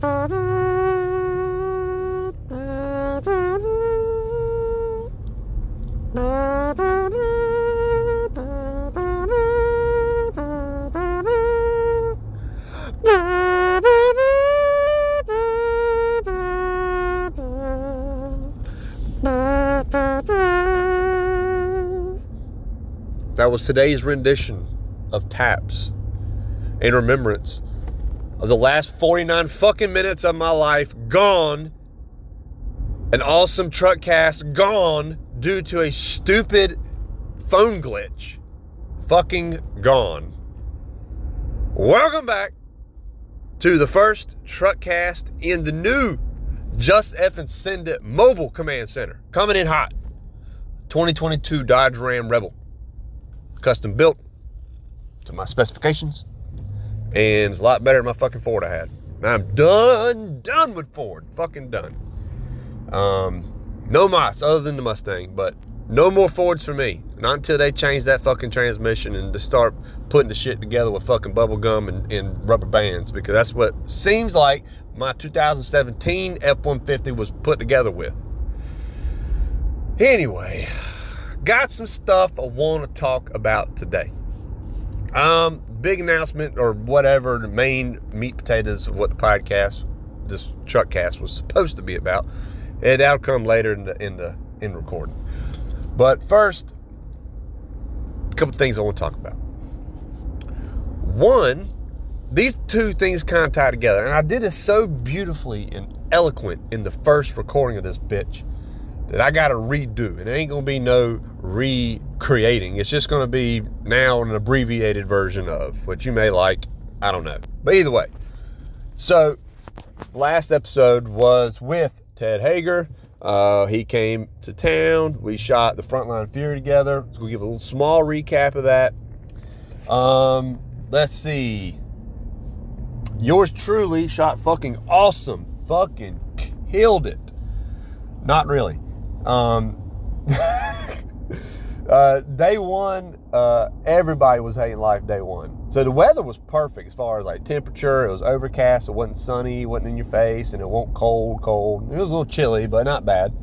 That was today's rendition of Taps in remembrance of the last 49 fucking minutes of my life gone. An awesome truck cast gone due to a stupid phone glitch. Fucking gone. Welcome back to the first truck cast in the new Just F and Send It mobile command center. Coming in hot. 2022 Dodge Ram Rebel custom built to my specifications, and it's a lot better than my fucking Ford I had. I'm done, done with Ford, fucking done. Um, no mods other than the Mustang, but no more Fords for me. Not until they change that fucking transmission and to start putting the shit together with fucking bubble gum and, and rubber bands, because that's what seems like my 2017 F-150 was put together with. Anyway, got some stuff I want to talk about today. Um, big announcement or whatever the main meat potatoes of what the podcast, this truck cast was supposed to be about. It'll come later in the in the in recording. But first, a couple things I want to talk about. One, these two things kind of tie together, and I did it so beautifully and eloquent in the first recording of this bitch that I got to redo. And it ain't going to be no recreating. It's just going to be now an abbreviated version of what you may like. I don't know. But either way. So, last episode was with Ted Hager. Uh, he came to town. We shot the Frontline Fury together. So we'll give a little small recap of that. Um, let's see. Yours truly shot fucking awesome. Fucking killed it. Not really. Um, uh, day one, uh, everybody was hating life day one. So the weather was perfect as far as like temperature. It was overcast. It wasn't sunny. It wasn't in your face, and it wasn't cold. Cold. It was a little chilly, but not bad.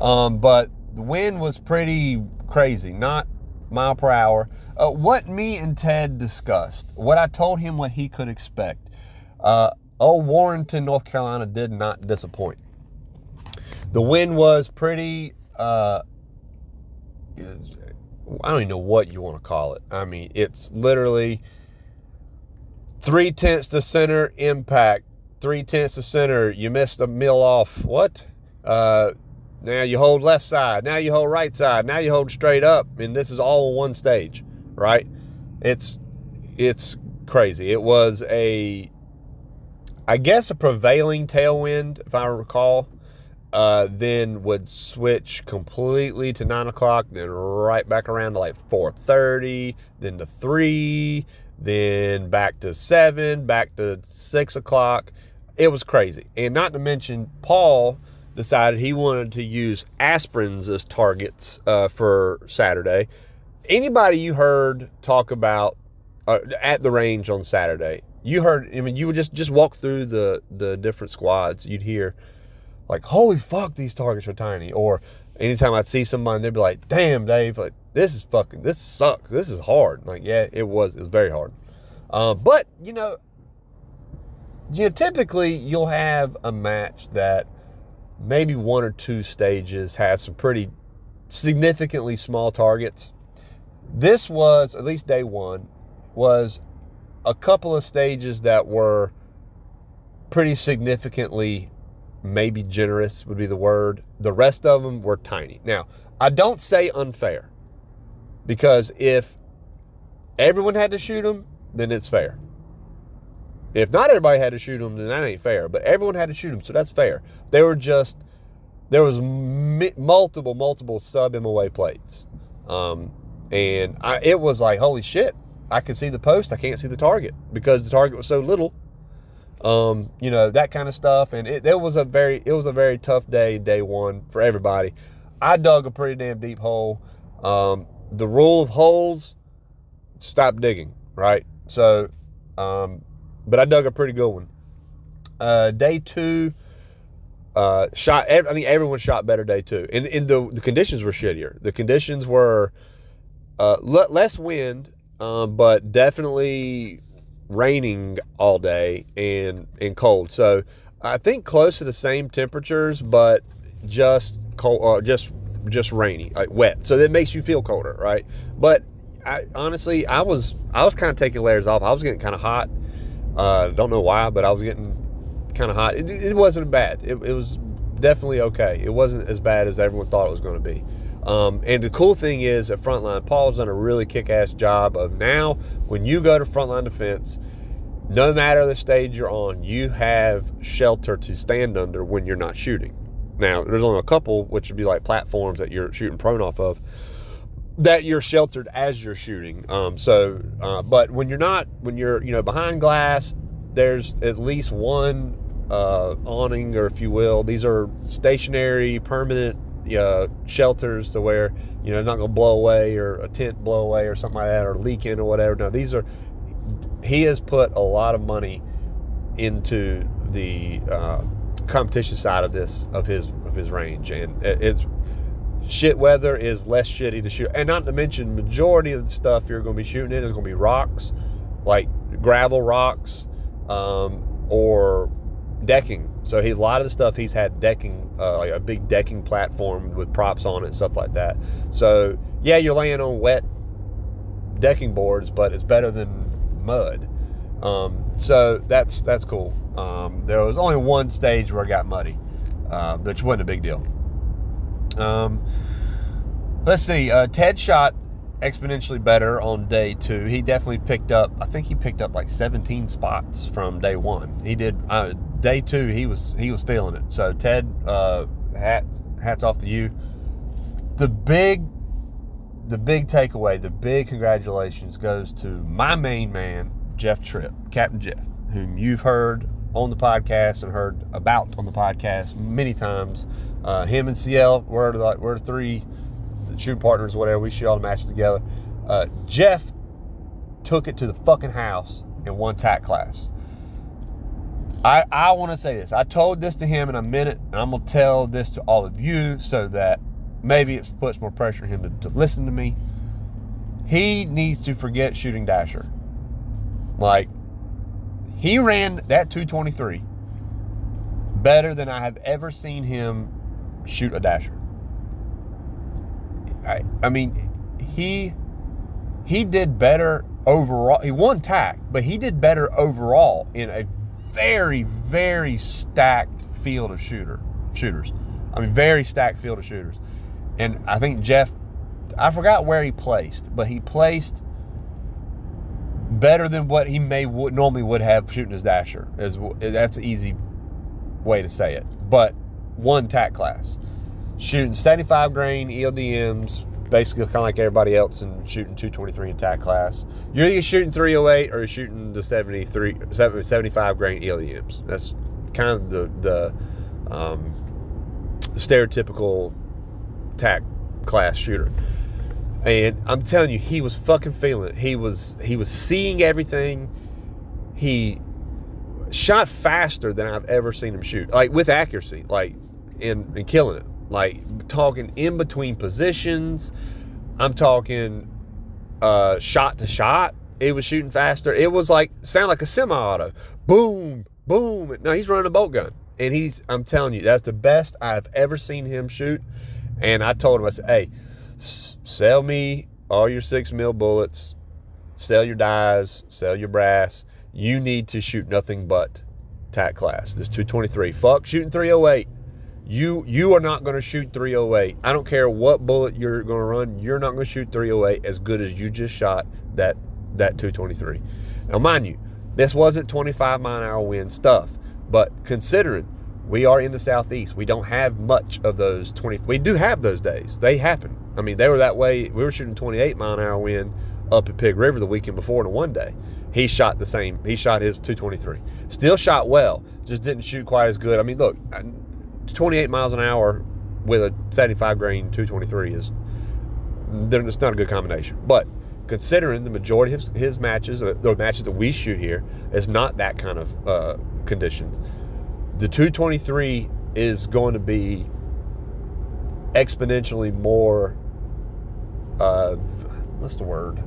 Um, but the wind was pretty crazy. Not mile per hour. Uh, what me and Ted discussed, what I told him what he could expect. Uh, old Warrenton, North Carolina, did not disappoint. The wind was pretty. Uh, I don't even know what you want to call it. I mean, it's literally three tenths to center impact, three tenths to center. You missed a mill off. What? Uh, now you hold left side. Now you hold right side. Now you hold straight up, and this is all one stage, right? It's it's crazy. It was a, I guess, a prevailing tailwind, if I recall uh, then would switch completely to nine o'clock, then right back around to like four thirty, then to three, then back to seven, back to six o'clock. It was crazy, and not to mention Paul decided he wanted to use aspirins as targets uh, for Saturday. Anybody you heard talk about uh, at the range on Saturday, you heard. I mean, you would just just walk through the the different squads. You'd hear like, holy fuck, these targets are tiny. Or anytime I'd see somebody, they'd be like, damn, Dave, like, this is fucking, this sucks. This is hard. Like, yeah, it was, it was very hard. Uh, but, you know, you know, typically you'll have a match that maybe one or two stages has some pretty significantly small targets. This was, at least day one, was a couple of stages that were pretty significantly maybe generous would be the word. The rest of them were tiny. Now, I don't say unfair because if everyone had to shoot them, then it's fair. If not everybody had to shoot them, then that ain't fair. But everyone had to shoot them, so that's fair. They were just there was multiple, multiple sub MOA plates, um, and I, it was like holy shit. I can see the post, I can't see the target because the target was so little um, you know that kind of stuff. And it, it was a very it was a very tough day, day one for everybody. I dug a pretty damn deep hole. Um, the rule of holes, stop digging, right? So, um, but I dug a pretty good one. Uh, day two, uh, shot. I think everyone shot better day two, and, and the the conditions were shittier. The conditions were uh, less wind, um, but definitely raining all day and and cold. So I think close to the same temperatures, but just cold, uh, just just rainy, like wet. So that makes you feel colder, right? But I, honestly, I was I was kind of taking layers off. I was getting kind of hot. Uh, don't know why, but I was getting kind of hot. It, it wasn't bad. It, it, was definitely okay. It wasn't as bad as everyone thought it was going to be. Um, and the cool thing is at Frontline, Paul's done a really kick-ass job of now when you go to Frontline Defense, no matter the stage you're on, you have shelter to stand under when you're not shooting. Now, there's only a couple, which would be like platforms that you're shooting prone off of, that you're sheltered as you're shooting. Um, so, uh, but when you're not, when you're, you know, behind glass, there's at least one uh, awning, or if you will, these are stationary, permanent uh, shelters to where you know not going to blow away or a tent blow away or something like that or leaking or whatever. No, these are. He has put a lot of money into the uh, competition side of this of his of his range, and it's shit weather is less shitty to shoot. And not to mention, majority of the stuff you're going to be shooting in is going to be rocks, like gravel rocks, um, or decking. So he a lot of the stuff he's had decking, uh, like a big decking platform with props on it, stuff like that. So yeah, you're laying on wet decking boards, but it's better than mud. Um, so that's that's cool. Um, there was only one stage where it got muddy, uh, which wasn't a big deal. Um, let's see. Uh, Ted shot exponentially better on day two. He definitely picked up. I think he picked up like 17 spots from day one. He did. Day two, he was he was feeling it. So Ted, uh, hats hats off to you. The big, the big takeaway, the big congratulations goes to my main man, Jeff Tripp, Captain Jeff, whom you've heard on the podcast and heard about on the podcast many times. Uh, him and CL, we're like we're three shooting partners, whatever. We shoot all the matches together. Uh, Jeff took it to the fucking house and won TAC class. I, I want to say this. I told this to him in a minute, and I'm going to tell this to all of you so that maybe it puts more pressure on him to, to listen to me. He needs to forget shooting Dasher. Like, he ran that 223 better than I have ever seen him shoot a Dasher. I, I mean, he he did better overall. He won TAC, but he did better overall in a very, very stacked field of shooter shooters. I mean, very stacked field of shooters. And I think Jeff, I forgot where he placed, but he placed better than what he may would, normally would have shooting his dasher. Is that's an easy way to say it. But one TAC class, shooting 75 grain ELDMs, basically kind of like everybody else and shooting 223 attack class. You're either shooting 308 or you're shooting the 73, 75 grain ELDMs. That's kind of the the um, stereotypical attack class shooter. And I'm telling you, he was fucking feeling it. He was he was seeing everything. He shot faster than I've ever seen him shoot, like with accuracy, like in, in killing it like talking in between positions. I'm talking uh, shot to shot. It was shooting faster. It was like sound like a semi-auto. Boom, boom. No, he's running a bolt gun, and he's. I'm telling you, that's the best I've ever seen him shoot. And I told him, I said, "Hey, sell me all your six mil bullets. Sell your dies. Sell your brass. You need to shoot nothing but TAC class. This 223. Fuck shooting 308. You you are not going to shoot 308. I don't care what bullet you're going to run. You're not going to shoot 308 as good as you just shot that that 223. Now, mind you, this wasn't 25 mile an hour wind stuff, but considering we are in the southeast, we don't have much of those 20. We do have those days. They happen. I mean, they were that way. We were shooting 28 mile an hour wind up at Pig River the weekend before in a one day. He shot the same. He shot his 223. Still shot well, just didn't shoot quite as good. I mean, look, 28 miles an hour with a 75 grain 223 is it's not a good combination. But considering the majority of his, his matches, the matches that we shoot here, is not that kind of uh, conditions. the 223 is going to be exponentially more uh, what's the word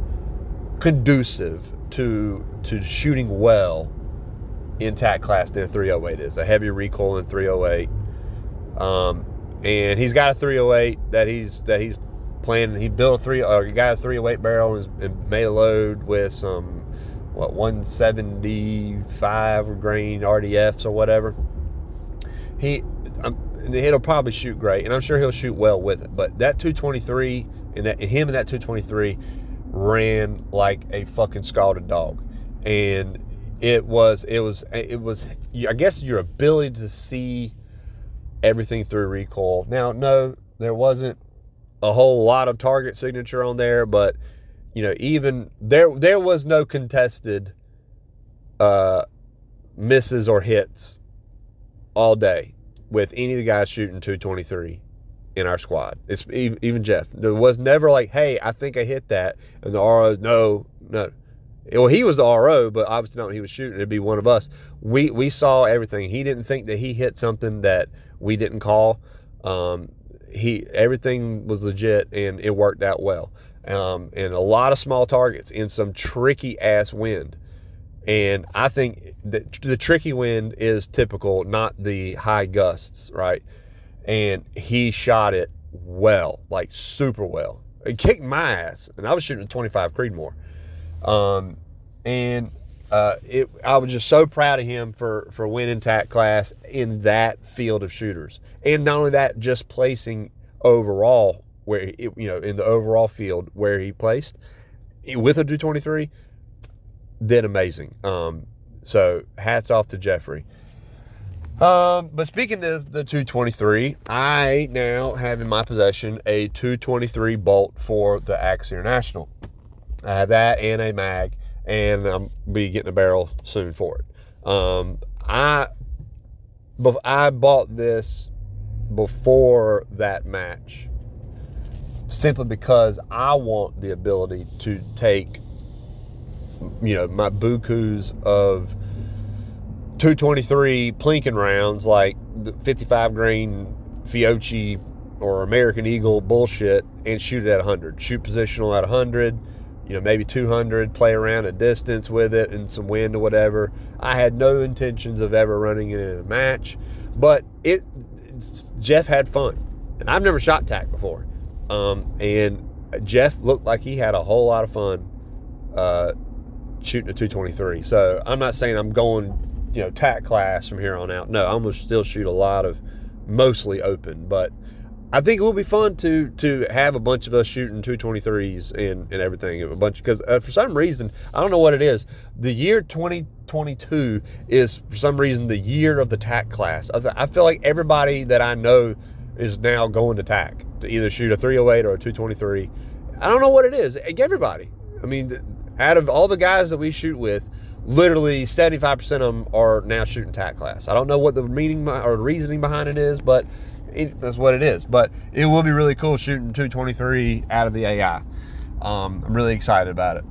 conducive to to shooting well in TAC class than 308 is a heavy recoil in 308 um, and he's got a 308 that he's that he's planning. He built a three or he got a 308 barrel and, and made a load with some what 175 grain RDFs or whatever. He um, it'll probably shoot great and I'm sure he'll shoot well with it but that 223 and that him and that 223 ran like a fucking scalded dog, and it was it was it was I guess your ability to see everything through recoil. Now, no, there wasn't a whole lot of target signature on there, but you know, even there there was no contested uh, misses or hits all day with any of the guys shooting 223 in our squad. It's even Jeff. There was never like, hey, I think I hit that, and the RO's no, no. Well, he was the RO, but obviously not when he was shooting. It'd be one of us. We we saw everything. He didn't think that he hit something that we didn't call. Um, he everything was legit and it worked out well. Um, and a lot of small targets in some tricky ass wind. And I think that the tricky wind is typical, not the high gusts, right? and he shot it well, like super well. It kicked my ass, and I was shooting a 25 Creedmoor. Um, and uh, it, I was just so proud of him for for winning TAC class in that field of shooters, and not only that, just placing overall where it, you know in the overall field where he placed with a 223 did amazing. Um, so hats off to Jeffrey. Um, but speaking of the 223, I now have in my possession a 223 bolt for the Accuracy International. I have that and a mag, and I'm be getting a barrel soon for it. Um, I I bought this before that match simply because I want the ability to take you know my bukus of 223 plinking rounds like the 55 grain Fiocchi or American Eagle bullshit and shoot it at 100. Shoot positional at 100, you know, maybe 200, play around a distance with it and some wind or whatever. I had no intentions of ever running it in a match, but it Jeff had fun. And I've never shot TAC before. Um, and Jeff looked like he had a whole lot of fun uh, shooting a 223. So I'm not saying I'm going you know TAC class from here on out. No, I'm gonna still shoot a lot of mostly open, but I think it will be fun to to have a bunch of us shooting 223s and and everything. A bunch because uh, for some reason I don't know what it is. The year 2022 is for some reason the year of the TAC class. I, I feel like everybody that I know is now going to TAC to either shoot a 308 or a 223. I don't know what it is. Everybody. I mean, out of all the guys that we shoot with, literally 75% of them are now shooting TAC class. I don't know what the meaning or the reasoning behind it is, but it, that's what it is. But it will be really cool shooting 223 out of the AI. Um, I'm really excited about it.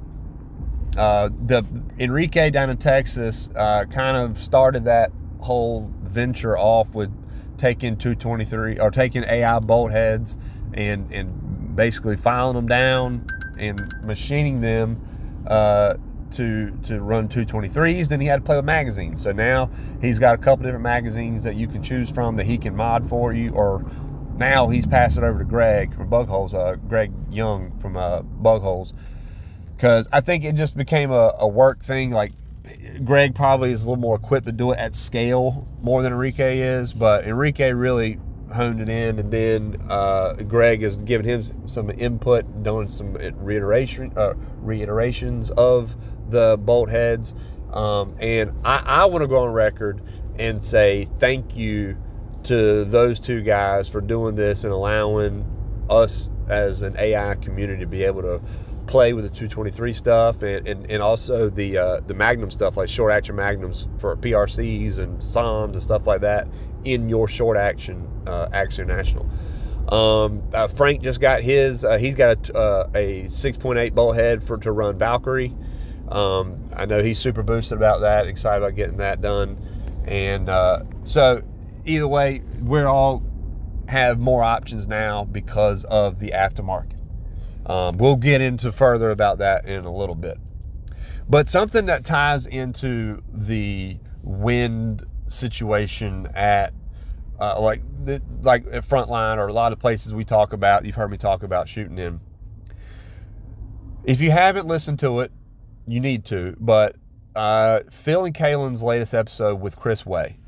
Uh, the Enrique down in Texas uh, kind of started that whole venture off with taking 223 or taking AI bolt heads and and basically filing them down and machining them uh, to to run 223s then he had to play with magazines. So now he's got a couple different magazines that you can choose from that he can mod for you or now he's passed it over to greg from bugholes uh, greg young from uh, bugholes. Because i think it just became a, a work thing. Like greg probably is a little more equipped to do it at scale more than enrique is but enrique really honed it in, and then uh, Greg has given him some input, doing some reiteration uh, reiterations of the bolt heads. Um, and I, I want to go on record and say thank you to those two guys for doing this and allowing us as an AI community to be able to play with the 223 stuff and, and, and also the uh, the Magnum stuff like short action Magnums for PRCs and SAUMs and stuff like that in your short action uh, Accuracy International. Um, uh, Frank just got his. Uh, he's got a, uh, a 6.8 bolt head for to run Valkyrie. Um, I know he's super boosted about that, excited about getting that done. And uh, so, either way, we're all have more options now because of the aftermarket. Um, we'll get into further about that in a little bit. But something that ties into the wind situation at uh, like the, like at Frontline or a lot of places we talk about, you've heard me talk about shooting in. If you haven't listened to it, you need to. But uh, Phil and Kalen's latest episode with Chris Way.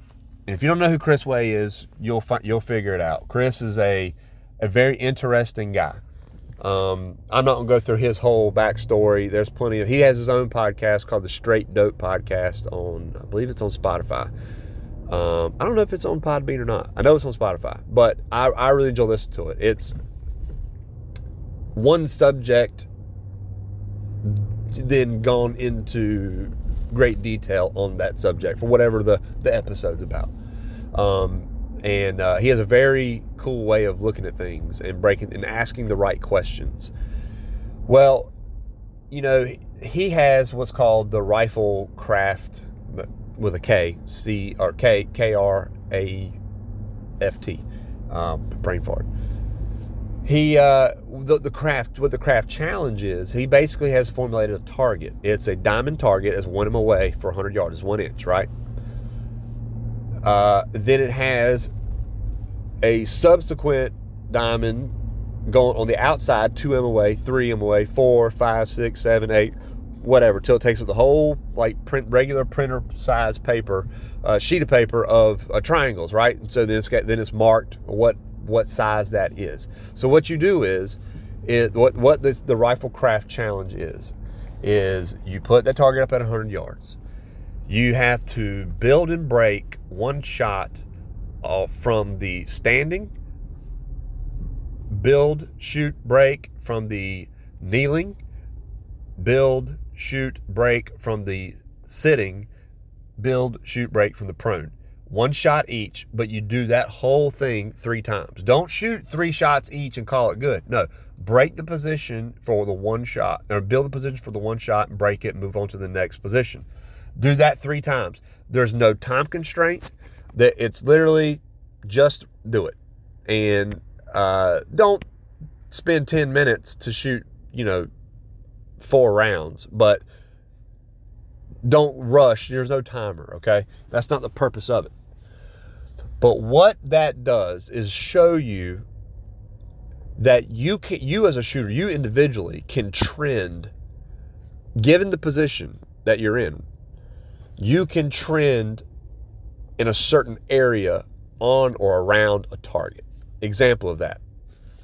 And if you don't know who Chris Way is, you'll fi- you'll figure it out. Chris is a a very interesting guy. Um, I'm not gonna go through his whole backstory. There's plenty of. He has his own podcast called the Straight Dope Podcast on, I believe it's on Spotify. Um, I don't know if it's on Podbean or not. I know it's on Spotify, but I, I really enjoy listening to it. It's one subject, then gone into great detail on that subject for whatever the the episode's about. Um, and uh, he has a very cool way of looking at things and breaking and asking the right questions. Well, you know, he has what's called the rifle craft with a K, C or K K R A F T, um, brain fart. He uh, the, the craft what the craft challenge is. He basically has formulated a target. It's a diamond target as one away for 100 yards, is one inch, right? Uh, then it has a subsequent diamond going on the outside, 2 MOA, 3 MOA, 4, 5, 6, 7, 8, whatever, till it takes with the whole like print regular printer size paper, uh, sheet of paper of uh, triangles, right? And so then it's got, then it's marked what what size that is. So what you do is, is what what this, the rifle craft challenge is, is you put that target up at 100 yards. You have to build and break one shot uh, from the standing, build, shoot, break from the kneeling, build, shoot, break from the sitting, build, shoot, break from the prone. One shot each, but you do that whole thing three times. Don't shoot three shots each and call it good. No, break the position for the one shot, or build the position for the one shot and break it and move on to the next position. Do that three times. There's no time constraint. That it's literally just do it, and uh, don't spend ten minutes to shoot. You know, four rounds, but don't rush. There's no timer, okay? That's not the purpose of it. But what that does is show you that you can you as a shooter, you individually can trend given the position that you're in. You can trend in a certain area on or around a target. Example of that.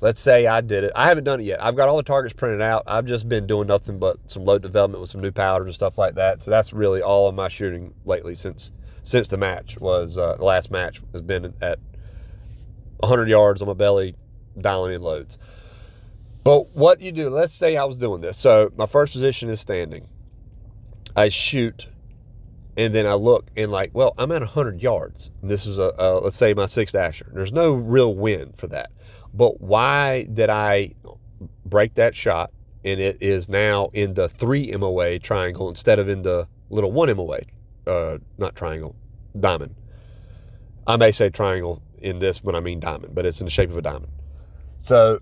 Let's say I did it. I haven't done it yet. I've got all the targets printed out. I've just been doing nothing but some load development with some new powders and stuff like that. So that's really all of my shooting lately since since the match was uh, the last match has been at 100 yards on my belly, dialing in loads. But what you do, let's say I was doing this. So my first position is standing. I shoot, and then I look and like, well, I'm at 100 yards. This is a, a let's say my six Dasher. There's no real wind for that. But why did I break that shot? And it is now in the three MOA triangle instead of in the little one MOA, uh, not triangle, diamond. I may say triangle in this when I mean diamond, but it's in the shape of a diamond. So,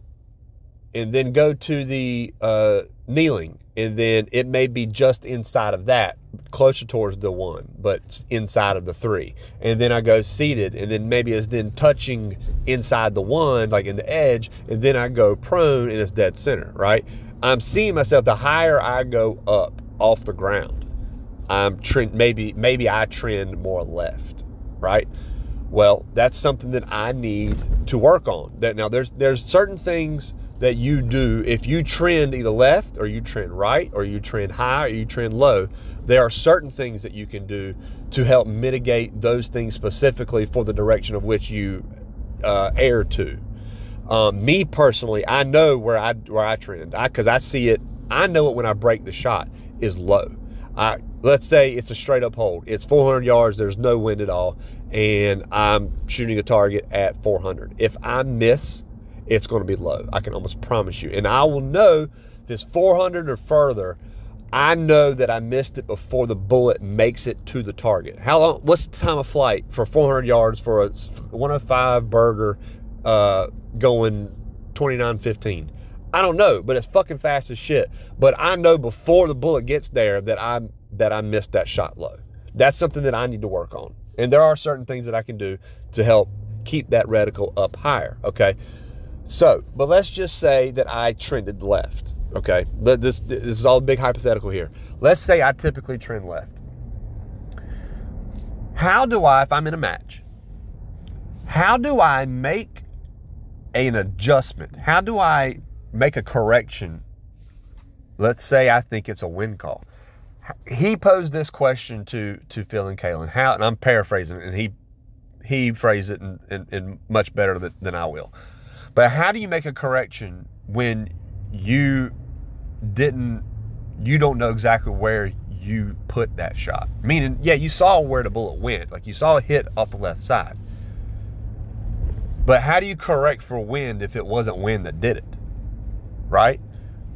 and then go to the uh, kneeling, and then it may be just inside of that, closer towards the one, but inside of the three. And then I go seated, and then maybe it's then touching inside the one, like in the edge, and then I go prone, and it's dead center, right? I'm seeing myself. The higher I go up off the ground, I'm trend. Maybe maybe I trend more left, right? Well, that's something that I need to work on. That now there's there's certain things that you do if you trend either left or you trend right or you trend high or you trend low there are certain things that you can do to help mitigate those things specifically for the direction of which you uh, err to um, me personally i know where i where i trend because I, I see it i know it when i break the shot is low I, let's say it's a straight up hold it's 400 yards there's no wind at all and i'm shooting a target at 400 if i miss it's going to be low. I can almost promise you. And I will know if it's 400 or further, I know that I missed it before the bullet makes it to the target. How long? What's the time of flight for 400 yards for a 105 Berger uh, going 29.15? I don't know, but it's fucking fast as shit. But I know before the bullet gets there that I that I missed that shot low. That's something that I need to work on. And there are certain things that I can do to help keep that reticle up higher. Okay. So, but let's just say that I trended left. Okay. This, this is all big hypothetical here. Let's say I typically trend left. How do I, if I'm in a match, how do I make an adjustment? How do I make a correction? Let's say I think it's a win call. He posed this question to to Phil and Kalen. How and I'm paraphrasing, it, and he he phrased it in, in, in much better than, than I will. But how do you make a correction when you didn't, you don't know exactly where you put that shot? Meaning, yeah, you saw where the bullet went, like you saw a hit off the left side. But how do you correct for wind if it wasn't wind that did it? Right?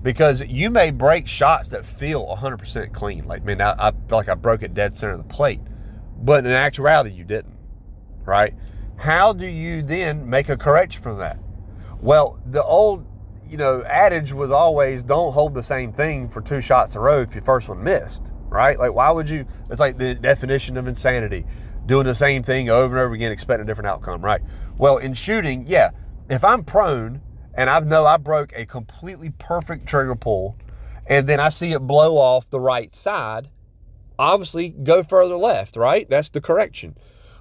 Because you may break shots that feel 100% clean. Like, man, I, I feel like I broke it dead center of the plate. But in actuality, you didn't right? How do you then make a correction from that? Well, the old, you know, adage was always don't hold the same thing for two shots in a row if your first one missed, right? Like, why would you? It's like the definition of insanity doing the same thing over and over again, expecting a different outcome, right? Well, in shooting, yeah, if I'm prone and I know I broke a completely perfect trigger pull and then I see it blow off the right side, obviously go further left, right? That's the correction.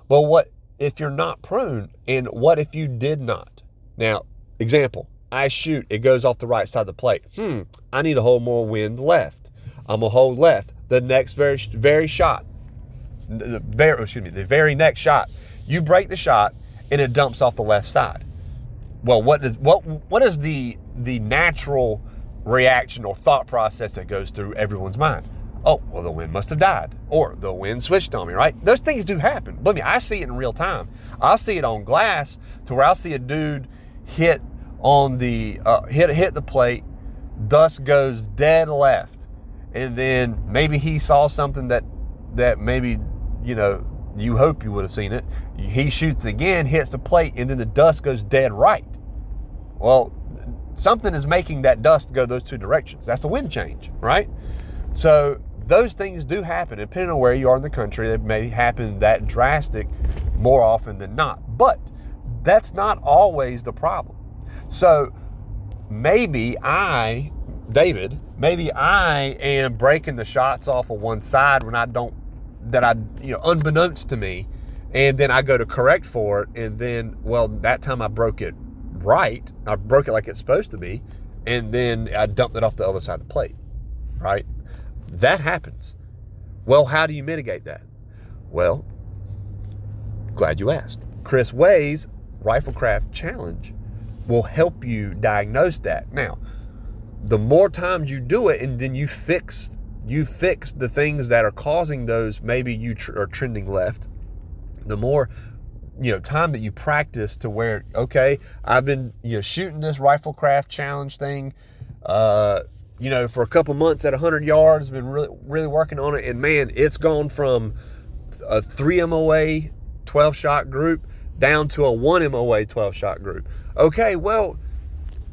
But what if you're not prone? And what if you did not? Now, example, I shoot, it goes off the right side of the plate. Hmm, I need to hold more wind left. I'm gonna hold left. The next very very shot, the very excuse me, the very next shot, you break the shot and it dumps off the left side. Well, what is what what is the the natural reaction or thought process that goes through everyone's mind? oh, well, the wind must have died, or the wind switched on me, right? Those things do happen. Believe me, I see it in real time. I'll see it on glass to where I'll see a dude hit on the uh, hit hit the plate, dust goes dead left, and then maybe he saw something that that maybe you know you hope you would have seen it. He shoots again, hits the plate, and then the dust goes dead right. Well, something is making that dust go those two directions. That's a wind change, right? So those things do happen. Depending on where you are in the country, they may happen that drastic more often than not. But that's not always the problem. So maybe I, David, maybe I am breaking the shots off of one side when I don't, that I, you know, unbeknownst to me, and then I go to correct for it, and then, well, that time I broke it right. I broke it like it's supposed to be, and then I dumped it off the other side of the plate, right? That happens. Well, how do you mitigate that? Well, glad you asked. Chris Way's Riflecraft Challenge will help you diagnose that. Now, the more times you do it and then you fix you fix the things that are causing those maybe you tr- are trending left, the more you know time that you practice to where okay, I've been you know shooting this Riflecraft Challenge thing uh you know, for a couple months at 100 yards, been really, really working on it. And man, it's gone from a 3 MOA 12 shot group down to a 1 MOA 12 shot group. Okay, well,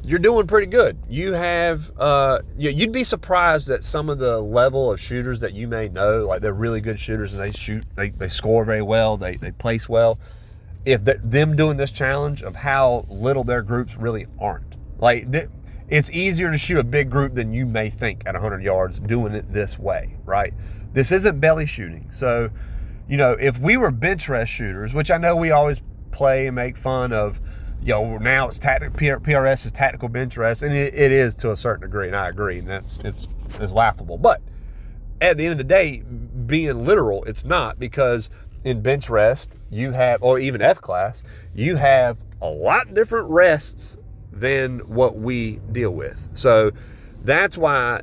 you're doing pretty good. You have, uh, you'd be surprised at some of the level of shooters that you may know, like they're really good shooters and they shoot, they, they score very well, they, they place well. If them doing this challenge of how little their groups really aren't. Like, it's easier to shoot a big group than you may think at 100 yards doing it this way, right? This isn't belly shooting. So, you know, if we were bench rest shooters, which I know we always play and make fun of, you know, now it's tactical PRS is tactical bench rest, and it, it is to a certain degree, and I agree, and that's it's it's laughable. But at the end of the day, being literal, it's not because in bench rest you have, or even F class, you have a lot different rests than what we deal with. So that's why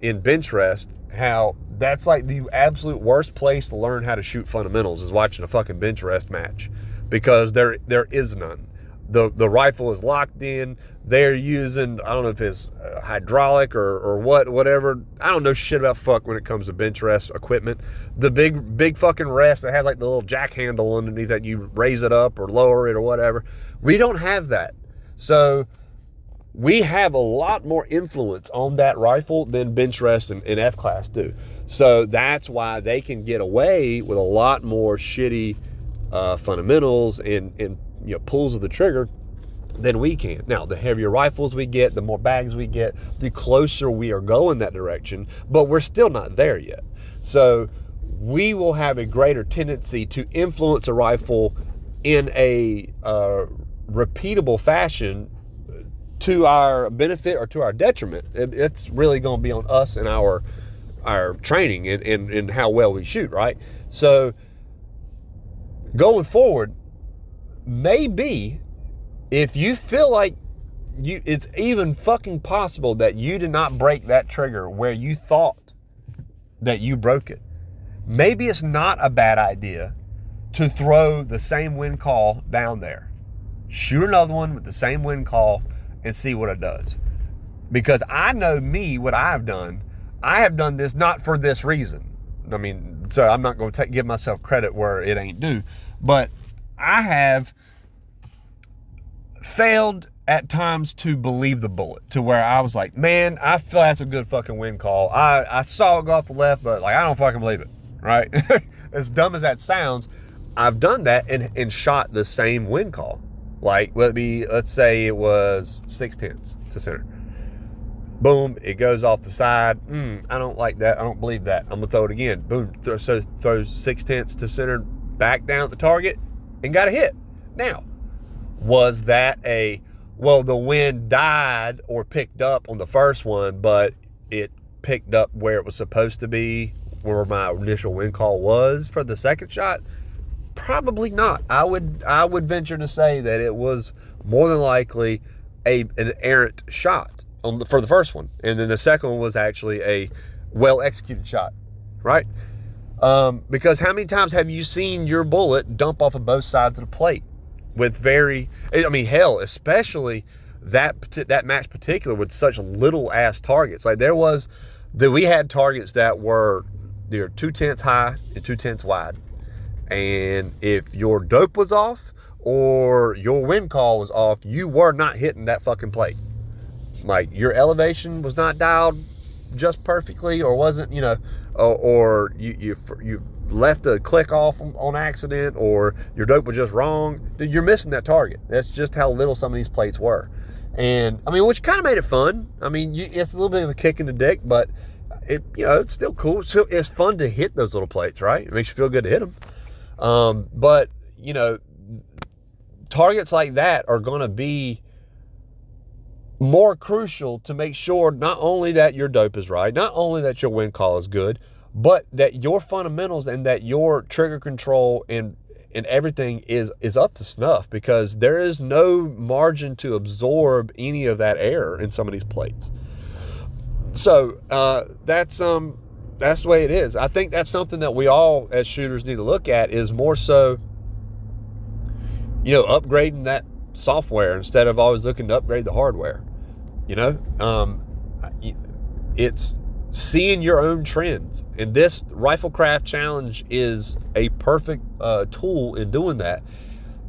in bench rest, how that's like the absolute worst place to learn how to shoot fundamentals is watching a fucking bench rest match because there there is none. the the rifle is locked in. They're using I don't know if it's uh, hydraulic or or what whatever. I don't know shit about fuck when it comes to bench rest equipment. The big big fucking rest that has like the little jack handle underneath that you raise it up or lower it or whatever. We don't have that. So we have a lot more influence on that rifle than bench rest and, and F class do. So that's why they can get away with a lot more shitty uh, fundamentals and, and you know pulls of the trigger than we can. Now, the heavier rifles we get, the more bags we get, the closer we are going that direction, but we're still not there yet. So we will have a greater tendency to influence a rifle in a uh, repeatable fashion to our benefit or to our detriment. It, it's really going to be on us and our our training and, and, and how well we shoot, right? So going forward, maybe if you feel like you it's even fucking possible that you did not break that trigger where you thought that you broke it. Maybe it's not a bad idea to throw the same wind call down there. Shoot another one with the same wind call and see what it does. Because I know me, what I've done. I have done this not for this reason. I mean, so I'm not going to give myself credit where it ain't due, but I have failed at times to believe the bullet to where I was like, man, I feel that's a good fucking wind call. I, I saw it go off the left, but like, I don't fucking believe it, right? as dumb as that sounds, I've done that and, and shot the same wind call. Like, let me, let's say it was six tenths to center. Boom, it goes off the side. Mm, I don't like that. I don't believe that. I'm gonna throw it again. Boom, throw, so throws six tenths to center back down at the target and got a hit. Now, was that a well the wind died or picked up on the first one but it picked up where it was supposed to be where my initial wind call was for the second shot? Probably not. I would i would venture to say that it was more than likely a an errant shot on the, for the first one. And then the second one was actually a well executed shot right? Um, because how many times have you seen your bullet dump off of both sides of the plate with very, I mean, hell, especially that that match particular with such little ass targets. Like there was that we had targets that were they're two tenths high and two tenths wide, and if your dope was off or your wind call was off, you were not hitting that fucking plate. Like your elevation was not dialed just perfectly, or wasn't, you know, or, or you you you left a click off on accident or your dope was just wrong, you're missing that target. That's just how little some of these plates were. And I mean, which kind of made it fun. I mean, you, it's a little bit of a kick in the dick, but it, you know, it's still cool. So it's fun to hit those little plates, right? It makes you feel good to hit them. Um, but you know, targets like that are going to be more crucial to make sure not only that your dope is right, not only that your wind call is good, but that your fundamentals and that your trigger control and and everything is is up to snuff because there is no margin to absorb any of that air in some of these plates. So uh, that's um that's the way it is. I think that's something that we all as shooters need to look at is more so, you know, upgrading that software instead of always looking to upgrade the hardware. You know, um, it's seeing your own trends. And this Riflecraft Challenge is a perfect uh, tool in doing that.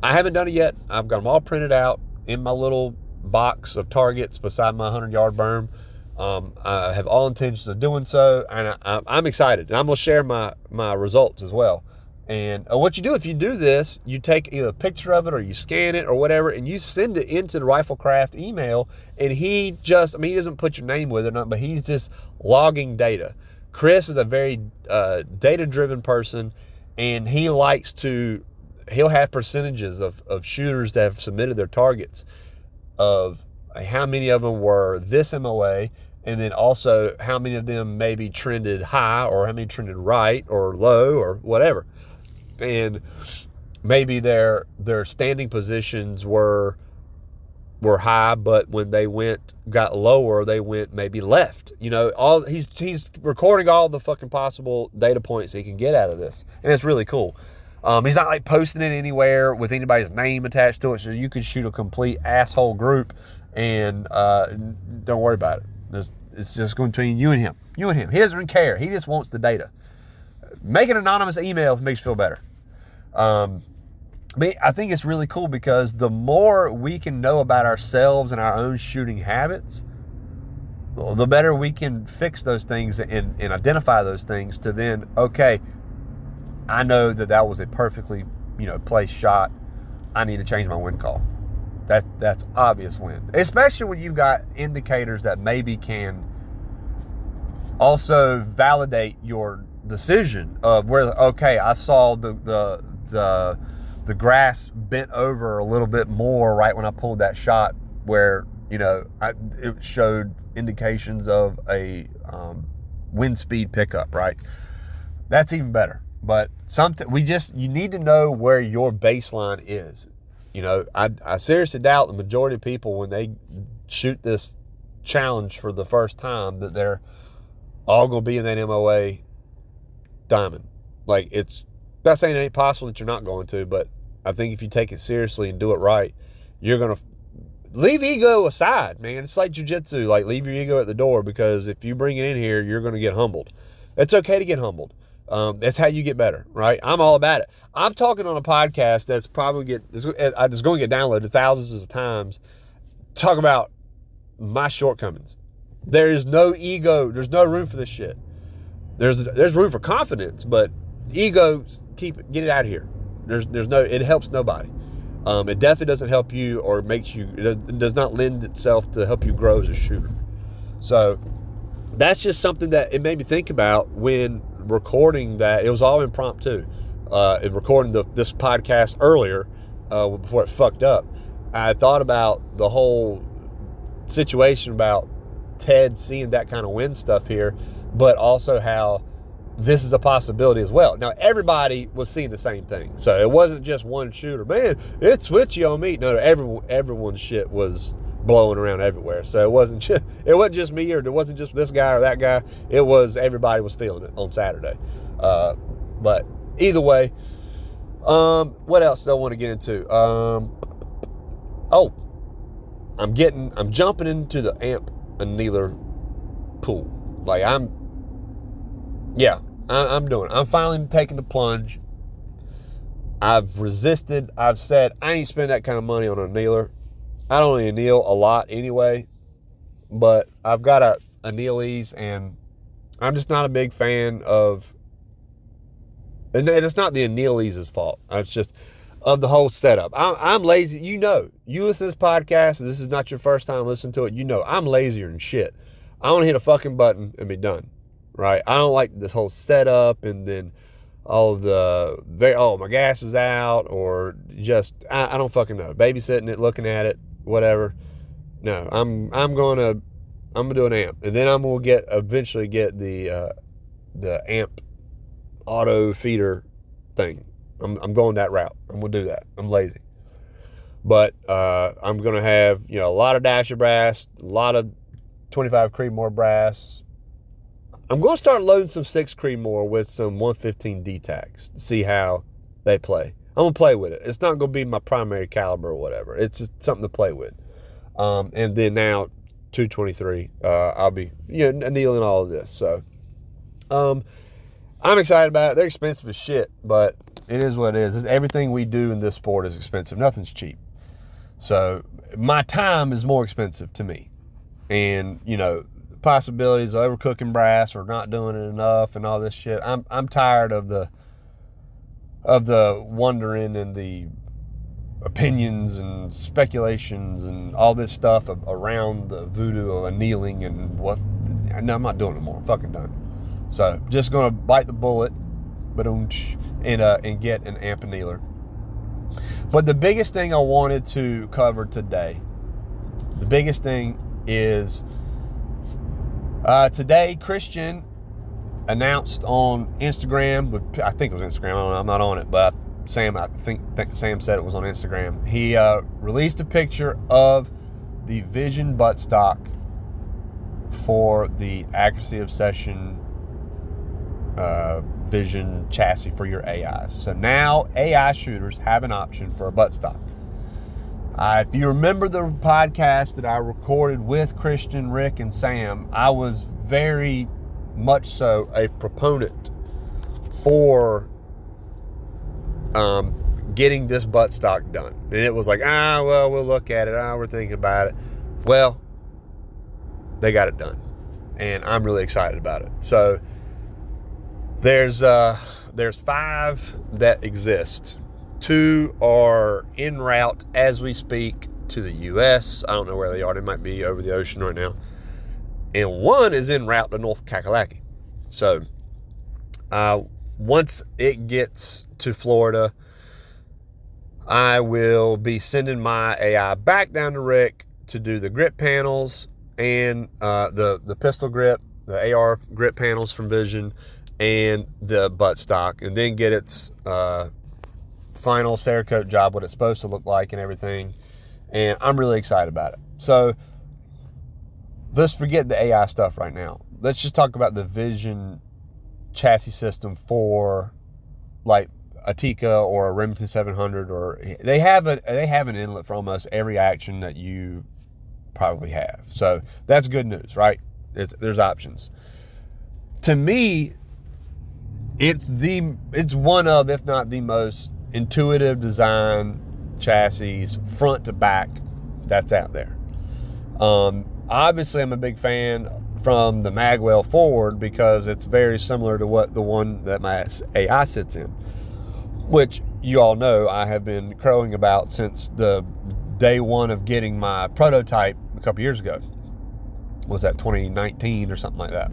I haven't done it yet. I've got them all printed out in my little box of targets beside my 100 yard berm. Um, I have all intentions of doing so, and I, am excited. And I'm going to share my, my results as well. And uh, what you do if you do this, you take either a picture of it or you scan it or whatever, and you send it into the Riflecraft email. And he just, I mean, he doesn't put your name with it, or not, but he's just logging data. Chris is a very uh, data driven person, and he likes to, he'll have percentages of, of shooters that have submitted their targets of how many of them were this MOA, and then also how many of them maybe trended high or how many trended right or low or whatever and maybe their their standing positions were were high, but when they went got lower, they went maybe left. You know, all he's he's recording all the fucking possible data points he can get out of this, and it's really cool. Um, he's not like posting it anywhere with anybody's name attached to it, so you could shoot a complete asshole group and uh, don't worry about it. It's just going between you and him. You and him. He doesn't care. He just wants the data. Make an anonymous email if it makes you feel better. Um, but I think it's really cool because the more we can know about ourselves and our own shooting habits, the better we can fix those things and, and identify those things to then, okay, I know that that was a perfectly, you know, placed shot. I need to change my wind call. That that's obvious wind, especially when you've got indicators that maybe can also validate your decision of where okay, I saw the the the the grass bent over a little bit more right when I pulled that shot where you know I, it showed indications of a um, wind speed pickup right? That's even better. But something we just you need to know where your baseline is. You know, I, I seriously doubt the majority of people when they shoot this challenge for the first time that they're all to be in that MOA diamond. Like it's not saying it ain't possible that you're not going to, but I think if you take it seriously and do it right, you're to leave ego aside, man. It's like jujitsu. Like leave your ego at the door because if you bring it in here, you're to get humbled. It's okay to get humbled. Um, that's how you get better, right? I'm all about it. I'm talking on a podcast that's probably get it's going to get downloaded thousands of times. Talk about my shortcomings. There is no ego. There's no room for this shit. There's there's room for confidence, but ego keep it, get it out of here. There's there's no it helps nobody. Um, it definitely doesn't help you or makes you it does not lend itself to help you grow as a shooter. So that's just something that it made me think about when recording that. It was all impromptu. Uh, in recording the, this podcast earlier, uh, before it fucked up, I thought about the whole situation about Ted seeing that kind of wind stuff here, but also how this is a possibility as well. Now, everybody was seeing the same thing. So it wasn't just one shooter. Man, it's switchy on me. No, no everyone, everyone's shit was blowing around everywhere. So it wasn't just it wasn't just me or it wasn't just this guy or that guy. It was everybody was feeling it on Saturday. Uh, but either way, um, what else do I want to get into? Um, oh, I'm getting I'm jumping into the amp annealer pool. Like I'm, yeah, I, I'm doing. It. I'm finally taking the plunge. I've resisted. I've said I ain't spend that kind of money on a annealer. I don't anneal a lot anyway, but I've got a anneal and I'm just not a big fan of. And it's not the anneal fault. It's just of the whole setup. I'm, I'm, lazy. You know, you listen to this podcast. This is not your first time listening to it. You know, I'm lazier than shit. I want to hit a fucking button and be done. Right? I don't like this whole setup and then all of the very oh my gas is out or just I, I don't fucking know. Babysitting it, looking at it, whatever. No, I'm I'm gonna I'm gonna do an amp, and then I'm gonna get eventually get the uh, the amp auto feeder thing. I'm I'm going that route. I'm gonna do that. I'm lazy, but uh, I'm gonna have you know a lot of dasher brass, a lot of 25 Creedmoor brass. I'm gonna start loading some six Creedmoor with some 115 DTACs to see how they play. I'm gonna play with it. It's not gonna be my primary caliber or whatever. It's just something to play with. Um, and then now 223, uh, I'll be you know annealing all of this. So um, I'm excited about it. They're expensive as shit, but it is what it is. It's, everything we do in this sport is expensive. Nothing's cheap. So my time is more expensive to me, and you know possibilities of overcooking brass or not doing it enough and all this shit. I'm I'm tired of the of the wondering and the opinions and speculations and all this stuff around the voodoo of annealing and what. No, I'm not doing it anymore. I'm fucking done. So just gonna bite the bullet, but and uh, and get an amp annealer. But the biggest thing I wanted to cover today, the biggest thing is uh, today Christian announced on Instagram. I think it was Instagram. I am not on it, but Sam, I think, think, Sam said it was on Instagram. He uh, released a picture of the Vision buttstock for the Accuracy Obsession uh, vision chassis for your AIs. So now AI shooters have an option for a buttstock. Uh, if you remember the podcast that I recorded with Christian, Rick, and Sam, I was very much so a proponent for um, getting this buttstock done. And it was like, ah, well, we'll look at it. Ah, we're thinking about it. Well, they got it done. And I'm really excited about it. So there's uh, there's five that exist. Two are en route as we speak to the U.S. I don't know where they are. They might be over the ocean right now. And one is en route to North Kakalaki. So uh, once it gets to Florida, I will be sending my AI back down to Rick to do the grip panels and uh, the the pistol grip, the AR grip panels from Vision, and the buttstock, and then get its uh, final Cerakote job, what it's supposed to look like, and everything. And I'm really excited about it. So let's forget the AI stuff right now. Let's just talk about the Vision chassis system for like a Tikka or a Remington 700 or they have a they have an inlet for almost every action that you probably have. So that's good news, right? It's, there's options. To me, it's the it's one of if not the most intuitive design chassis front to back that's out there. Um, obviously, I'm a big fan from the Magwell forward because it's very similar to what the one that my AI sits in, which you all know I have been crowing about since the day one of getting my prototype a couple years ago. Was that 2019 or something like that?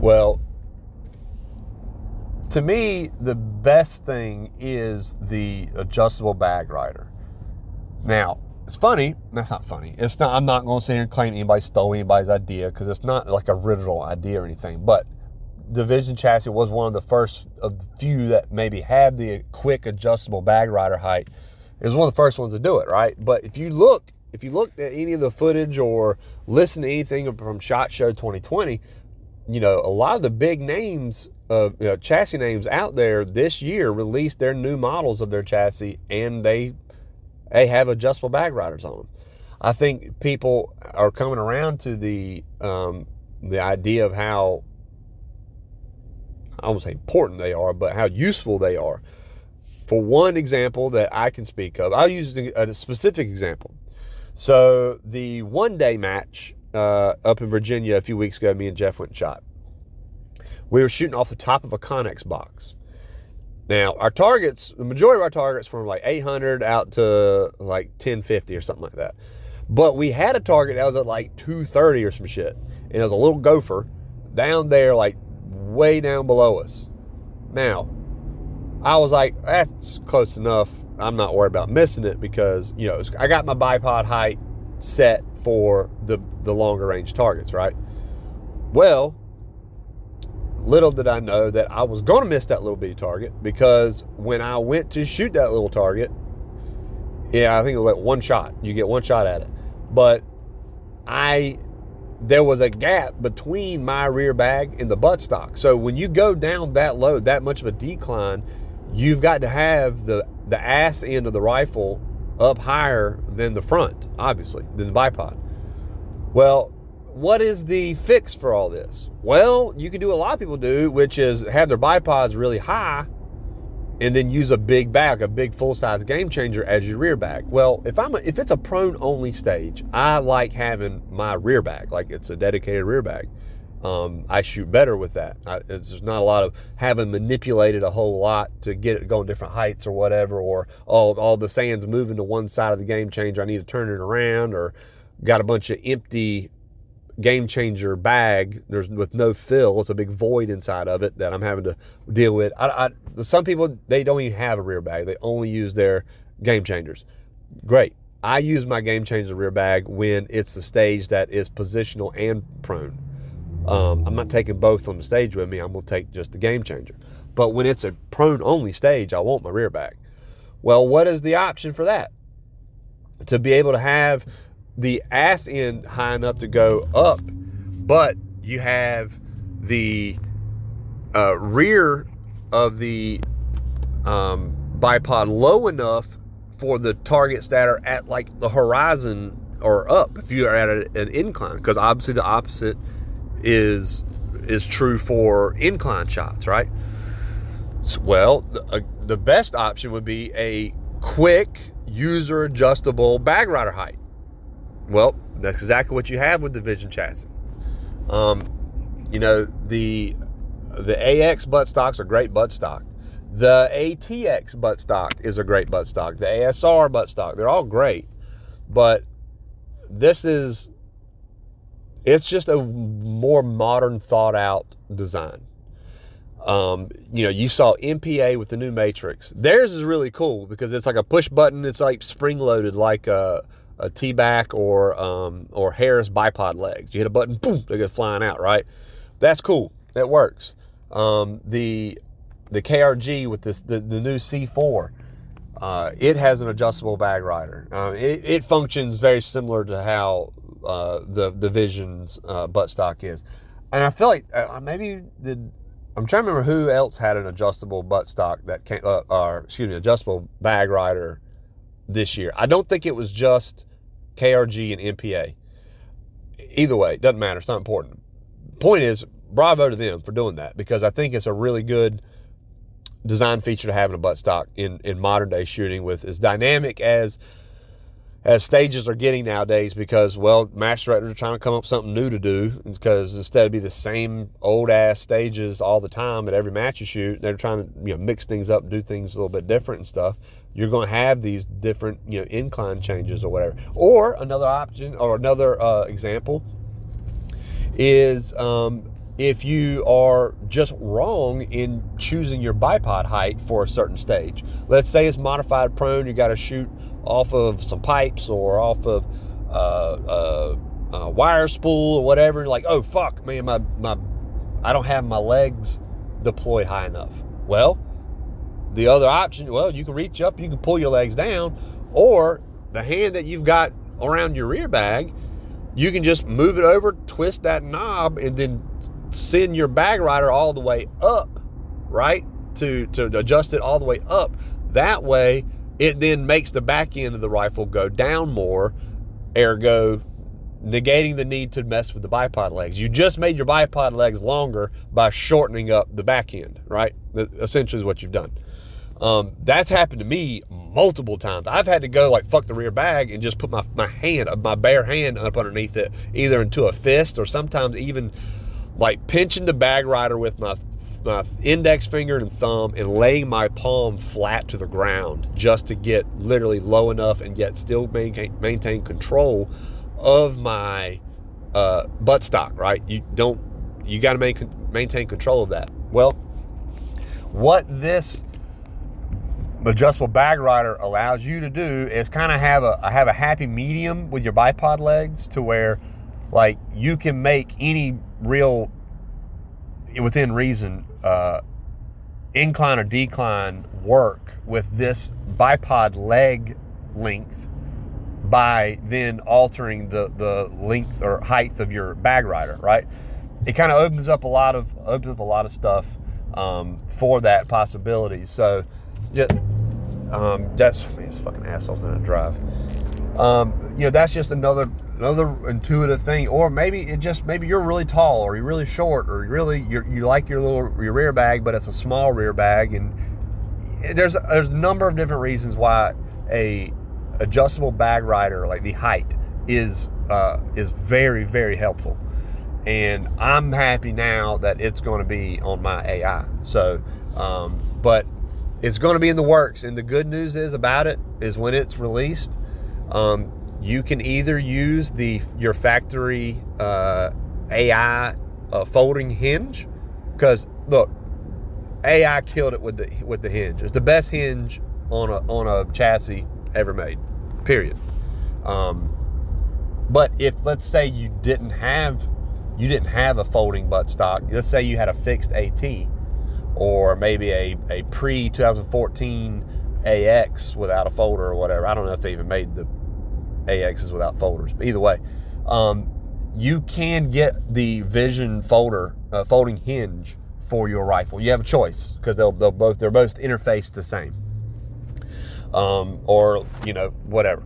Well, to me, the best thing is the adjustable bag rider. Now, it's funny. That's not funny. It's not. I'm not going to sit here and claim anybody stole anybody's idea because it's not like a original idea or anything. But the Vision chassis was one of the first of the few that maybe had the quick adjustable bag rider height. It was one of the first ones to do it, right? But if you look, if you look at any of the footage or listen to anything from Shot Show 2020, you know a lot of the big names of you know, chassis names out there this year released their new models of their chassis and they they have adjustable bag riders on them. I think people are coming around to the um, the idea of how I won't say important they are, but how useful they are. For one example that I can speak of, I'll use a specific example. So the one day match uh, up in Virginia a few weeks ago, me and Jeff went and shot we were shooting off the top of a Connex box. Now, our targets, the majority of our targets were like 800 out to like 1050 or something like that. But we had a target that was at like 230 or some shit. And it was a little gopher down there, like way down below us. Now, I was like, that's close enough. I'm not worried about missing it because, you know, I got my bipod height set for the, the longer range targets, right? Well, little did I know that I was going to miss that little bitty target because when I went to shoot that little target, yeah, I think it was like one shot. You get one shot at it. But I, there was a gap between my rear bag and the buttstock. So when you go down that low, that much of a decline, you've got to have the, the ass end of the rifle up higher than the front, obviously, than the bipod. Well, what is the fix for all this? Well, you can do a lot of people do, which is have their bipods really high and then use a big bag, a big full size game changer as your rear bag. Well, if I'm a, if it's a prone only stage, I like having my rear bag, like it's a dedicated rear bag. Um, I shoot better with that. I, there's not a lot of having manipulated a whole lot to get it going different heights or whatever, or oh, all the sand's moving to one side of the game changer. I need to turn it around, or got a bunch of empty game changer bag. There's with no fill it's a big void inside of it that i'm having to deal with. I, I, some people they don't even have a rear bag. They only use their game changers. Great. I use my game changer rear bag when it's the stage that is positional and prone. Um, i'm not taking both on the stage with me. I'm going to take just the game changer. But when it's a prone only stage i want my rear bag. Well what is the option for that? To be able to have the ass end high enough to go up, but you have the uh, rear of the um, bipod low enough for the targets that are at like the horizon or up if you are at a, an incline because obviously the opposite is is true for incline shots right? So, well the, uh, the best option would be a quick user adjustable bag rider height well that's exactly what you have with the vision chassis um, you know the the ax buttstocks are great buttstock the ATX buttstock is a great buttstock. The ASR buttstock, they're all great. But this is it's just a more modern thought out design. Um, you know, you saw MPA with the new Matrix. Theirs is really cool because it's like a push button. It's like spring loaded, like a, a T-back or um, or Harris bipod legs. You hit a button, boom, they go flying out. Right? That's cool. That works. Um, the the KRG with this the, the new C4, uh, it has an adjustable bag rider. Uh, it, it, functions very similar to how uh, the the Vision's uh, buttstock is, and I feel like uh, maybe the I'm trying to remember who else had an adjustable buttstock that came, uh, or excuse me, adjustable bag rider this year. I don't think it was just KRG and MPA. Either way, it doesn't matter. It's not important. Point is, bravo to them for doing that because I think it's a really good design feature to have in a buttstock in, in modern day shooting with as dynamic as as stages are getting nowadays because well master directors are trying to come up with something new to do because instead of be the same old ass stages all the time at every match you shoot they're trying to you know mix things up do things a little bit different and stuff you're going to have these different you know incline changes or whatever or another option or another uh, example is um, if you are just wrong in choosing your bipod height for a certain stage. Let's say it's modified prone, you got to shoot off of some pipes or off of uh, uh, a wire spool or whatever. like, oh fuck, man, my my I don't have my legs deployed high enough. Well, the other option, well, you can reach up, you can pull your legs down, or the hand that you've got around your rear bag, you can just move it over, twist that knob, and then send your bag rider all the way up, right? To, to adjust it all the way up. That way, it then makes the back end of the rifle go down more, ergo negating the need to mess with the bipod legs. You just made your bipod legs longer by shortening up the back end, right? That essentially is what you've done. Um, that's happened to me multiple times. I've had to go like fuck the rear bag and just put my, my hand, my bare hand up underneath it, either into a fist or sometimes even like pinching the bag rider with my my index finger and thumb and laying my palm flat to the ground just to get literally low enough and yet still maintain, maintain control of my uh, buttstock, right? You don't, you got to maintain control of that. Well, what this adjustable bag rider allows you to do is kind of have a have a happy medium with your bipod legs to where like you can make any real within reason uh, incline or decline work with this bipod leg length by then altering the the length or height of your bag rider right? It kind of opens up a lot of opens up a lot of stuff um, for that possibility. So just um, that's man, fucking assholes in a drive. Um, you know that's just another another intuitive thing or maybe it just maybe you're really tall or you're really short or you really you you like your little your rear bag but it's a small rear bag and there's there's a number of different reasons why a adjustable bag rider like the height is uh, is very very helpful. And I'm happy now that it's going to be on my AI so um, but it's going to be in the works and the good news is about it is when it's released um, you can either use the your factory uh, AI uh, folding hinge because look, AI killed it with the with the hinge. It's the best hinge on a on a chassis ever made. Period. Um, but if let's say you didn't have you didn't have a folding buttstock, let's say you had a fixed AT or maybe a, a pre 2014 AX without a folder or whatever. I don't know if they even made the AXs without folders. But either way, um, you can get the Vision folder uh, folding hinge for your rifle. You have a choice because they'll, they'll both they're both interfaced the same, um, or you know whatever.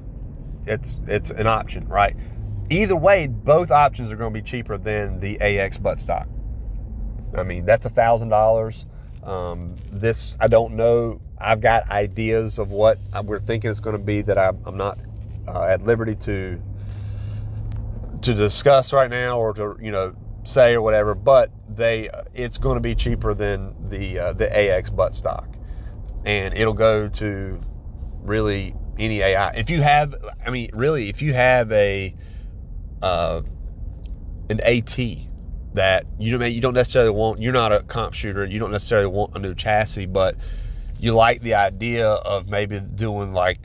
It's it's an option, right? Either way, both options are going to be cheaper than the AX buttstock. I mean, that's a thousand dollars. Um, this I don't know. I've got ideas of what we're thinking it's going to be that I'm, I'm not uh, at liberty to to discuss right now or to you know say or whatever. But they it's going to be cheaper than the uh, the AX buttstock, and it'll go to really any AI. If you have, I mean, really, if you have a uh, an AT that you don't you don't necessarily want, you're not a comp shooter, you don't necessarily want a new chassis, but you like the idea of maybe doing like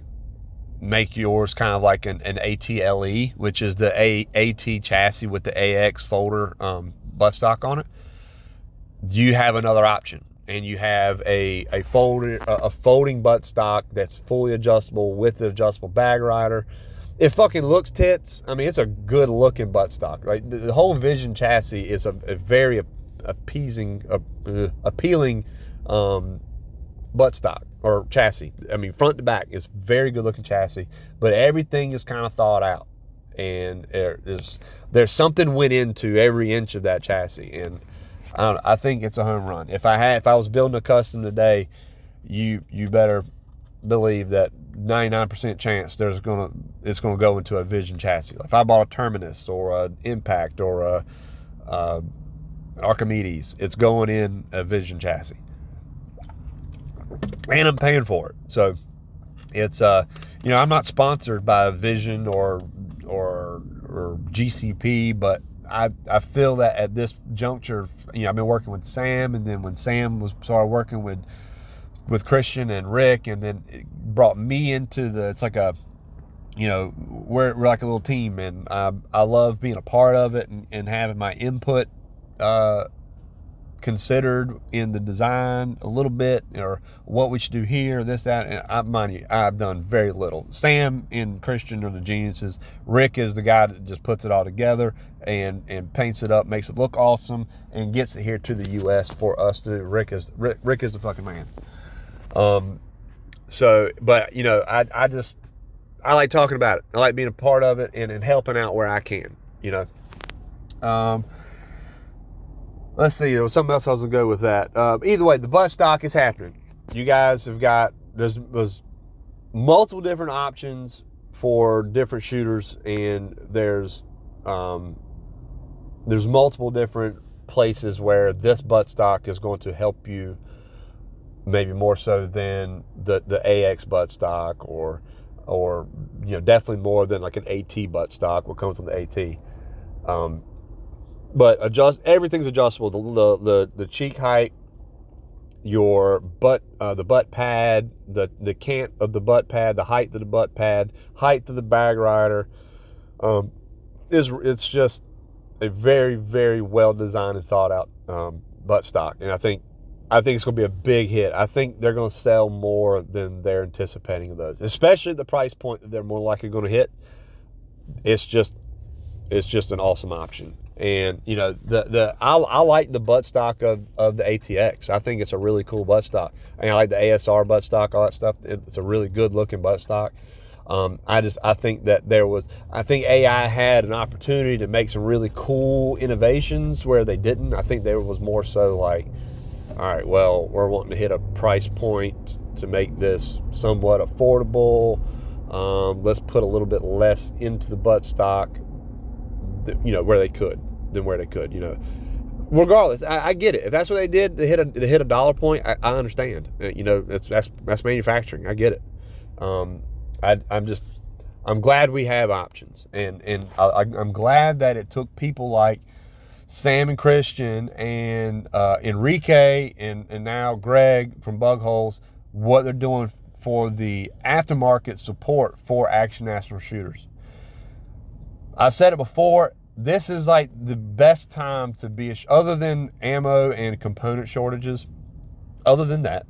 make yours kind of like an, an ATLE, which is the a, AT chassis with the AX folder um, buttstock on it. You have another option, and you have a a folded a folding buttstock that's fully adjustable with the adjustable bag rider. It fucking looks tits. I mean, it's a good looking buttstock. Like the, the whole Vision chassis is a, a very appeasing, uh, appealing um, buttstock or chassis. I mean, front to back is very good looking chassis, but everything is kind of thought out, and there's there's something went into every inch of that chassis, and I, I think it's a home run. If I had if I was building a custom today, you you better believe that 99% chance there's gonna it's gonna go into a Vision chassis. If I bought a Terminus or an Impact or a, a Archimedes, it's going in a Vision chassis and I'm paying for it. So it's uh, you know, I'm not sponsored by Vision or or or GCP, but I I feel that at this juncture, you know, I've been working with Sam, and then when Sam was started working with with Christian and Rick, and then it brought me into the. It's like a you know we're, we're like a little team and I, I love being a part of it and, and having my input uh, considered in the design a little bit or what we should do here, this, that. And I mind you, I've done very little. Sam and Christian are the geniuses. Rick is the guy that just puts it all together and and paints it up, makes it look awesome, and gets it here to the US for us to Rick is Rick, Rick is the fucking man. Um so but you know, I I just I like talking about it. I like being a part of it and, and helping out where I can, you know. Um let's see, there was something else I was gonna go with that. Uh, either way, the buttstock is happening. You guys have got there's, there's multiple different options for different shooters, and there's um, there's multiple different places where this buttstock is going to help you, maybe more so than the the AX buttstock, or or you know definitely more than like an AT buttstock, what comes on the AT. Um, but adjust everything's adjustable. The the the, the cheek height, your butt, uh, the butt pad, the the cant of the butt pad, the height of the butt pad, height of the bag rider, um, is it's just a very very well designed and thought out um, butt stock, and I think I think it's going to be a big hit. I think they're going to sell more than they're anticipating of those, especially the price point that they're more likely going to hit. It's just it's just an awesome option. And you know the the I, I like the buttstock of, of the ATX. I think it's a really cool buttstock. And I like the ASR buttstock, all that stuff. It's a really good looking buttstock. Um, I just I think that there was I think AI had an opportunity to make some really cool innovations where they didn't. I think there was more so like, all right, well we're wanting to hit a price point to make this somewhat affordable. Um, let's put a little bit less into the buttstock, you know, where they could than where they could. You know, regardless, I, I get it. If that's what they did to hit a to hit a dollar point, I, I understand. Uh, you know, that's that's that's manufacturing. I get it. Um, I, I'm just I'm glad we have options, and and I, am glad that it took people like Sam and Christian and uh, Enrique and and now Greg from Bugholes what they're doing for the aftermarket support for Accuracy International shooters. I've said it before this is like the best time to be a sh- other than ammo and component shortages other than that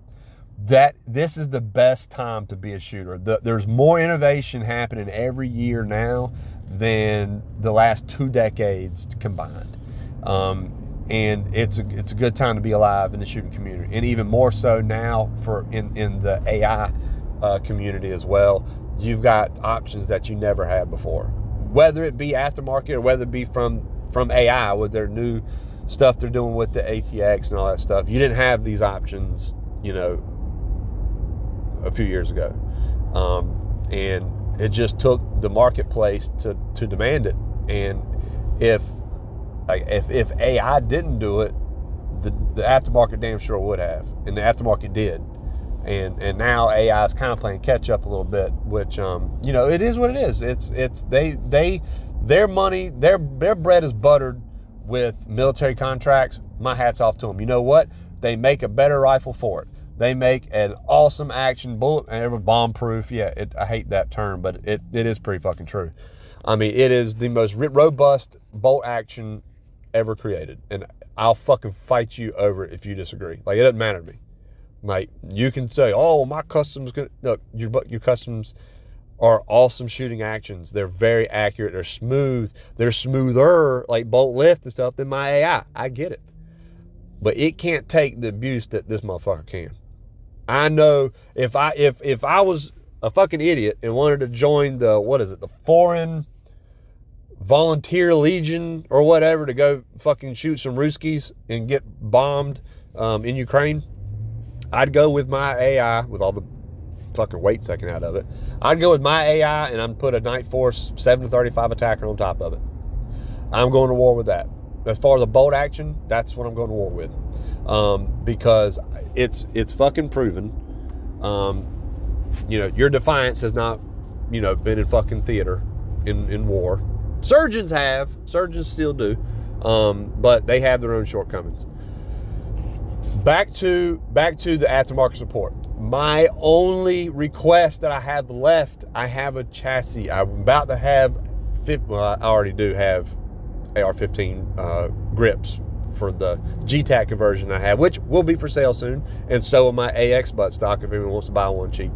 that this is the best time to be a shooter the, there's more innovation happening every year now than the last two decades combined um, and it's a, it's a good time to be alive in the shooting community, and even more so now for in in the AI uh, community as well. You've got options that you never had before, whether it be aftermarket or whether it be from from AI with their new stuff they're doing with the ATX and all that stuff. You didn't have these options, you know, a few years ago, um, and it just took the marketplace to to demand it. And if like if, if AI didn't do it, the, the aftermarket damn sure would have, and the aftermarket did. And and now AI is kind of playing catch up a little bit, which um, you know it is what it is. It's it's they they their money their their bread is buttered with military contracts. My hats off to them. You know what? They make a better rifle for it. They make an awesome action bullet and bomb proof. Yeah, it, I hate that term, but it, it is pretty fucking true. I mean, it is the most robust bolt action ever created. And I'll fucking fight you over it if you disagree. Like, it doesn't matter to me. Like, you can say, oh, my customs, gonna, look, your, your customs are awesome shooting actions. They're very accurate. They're smooth. They're smoother, like bolt lift and stuff, than my AI. I get it. But it can't take the abuse that this motherfucker can. I know if I if if I was a fucking idiot and wanted to join the what is it, the foreign volunteer legion or whatever to go fucking shoot some Ruskies and get bombed um, in Ukraine, I'd go with my AI with all the fucking weight sucking out of it. I'd go with my AI and I'd put a Nightforce 735 ATACR on top of it. I'm going to war with that. As far as a bolt action, that's what I'm going to war with um, because it's it's fucking proven. Um, you know, your defiance has not, you know, been in fucking theater in in war. Surgeons have, surgeons still do, um, but they have their own shortcomings. Back to back to the aftermarket support. My only request that I have left, I have a chassis. I'm about to have, well, I already do have AR-15 uh, grips for the GTAC conversion I have, which will be for sale soon, and so will my AX buttstock if anyone wants to buy one cheap.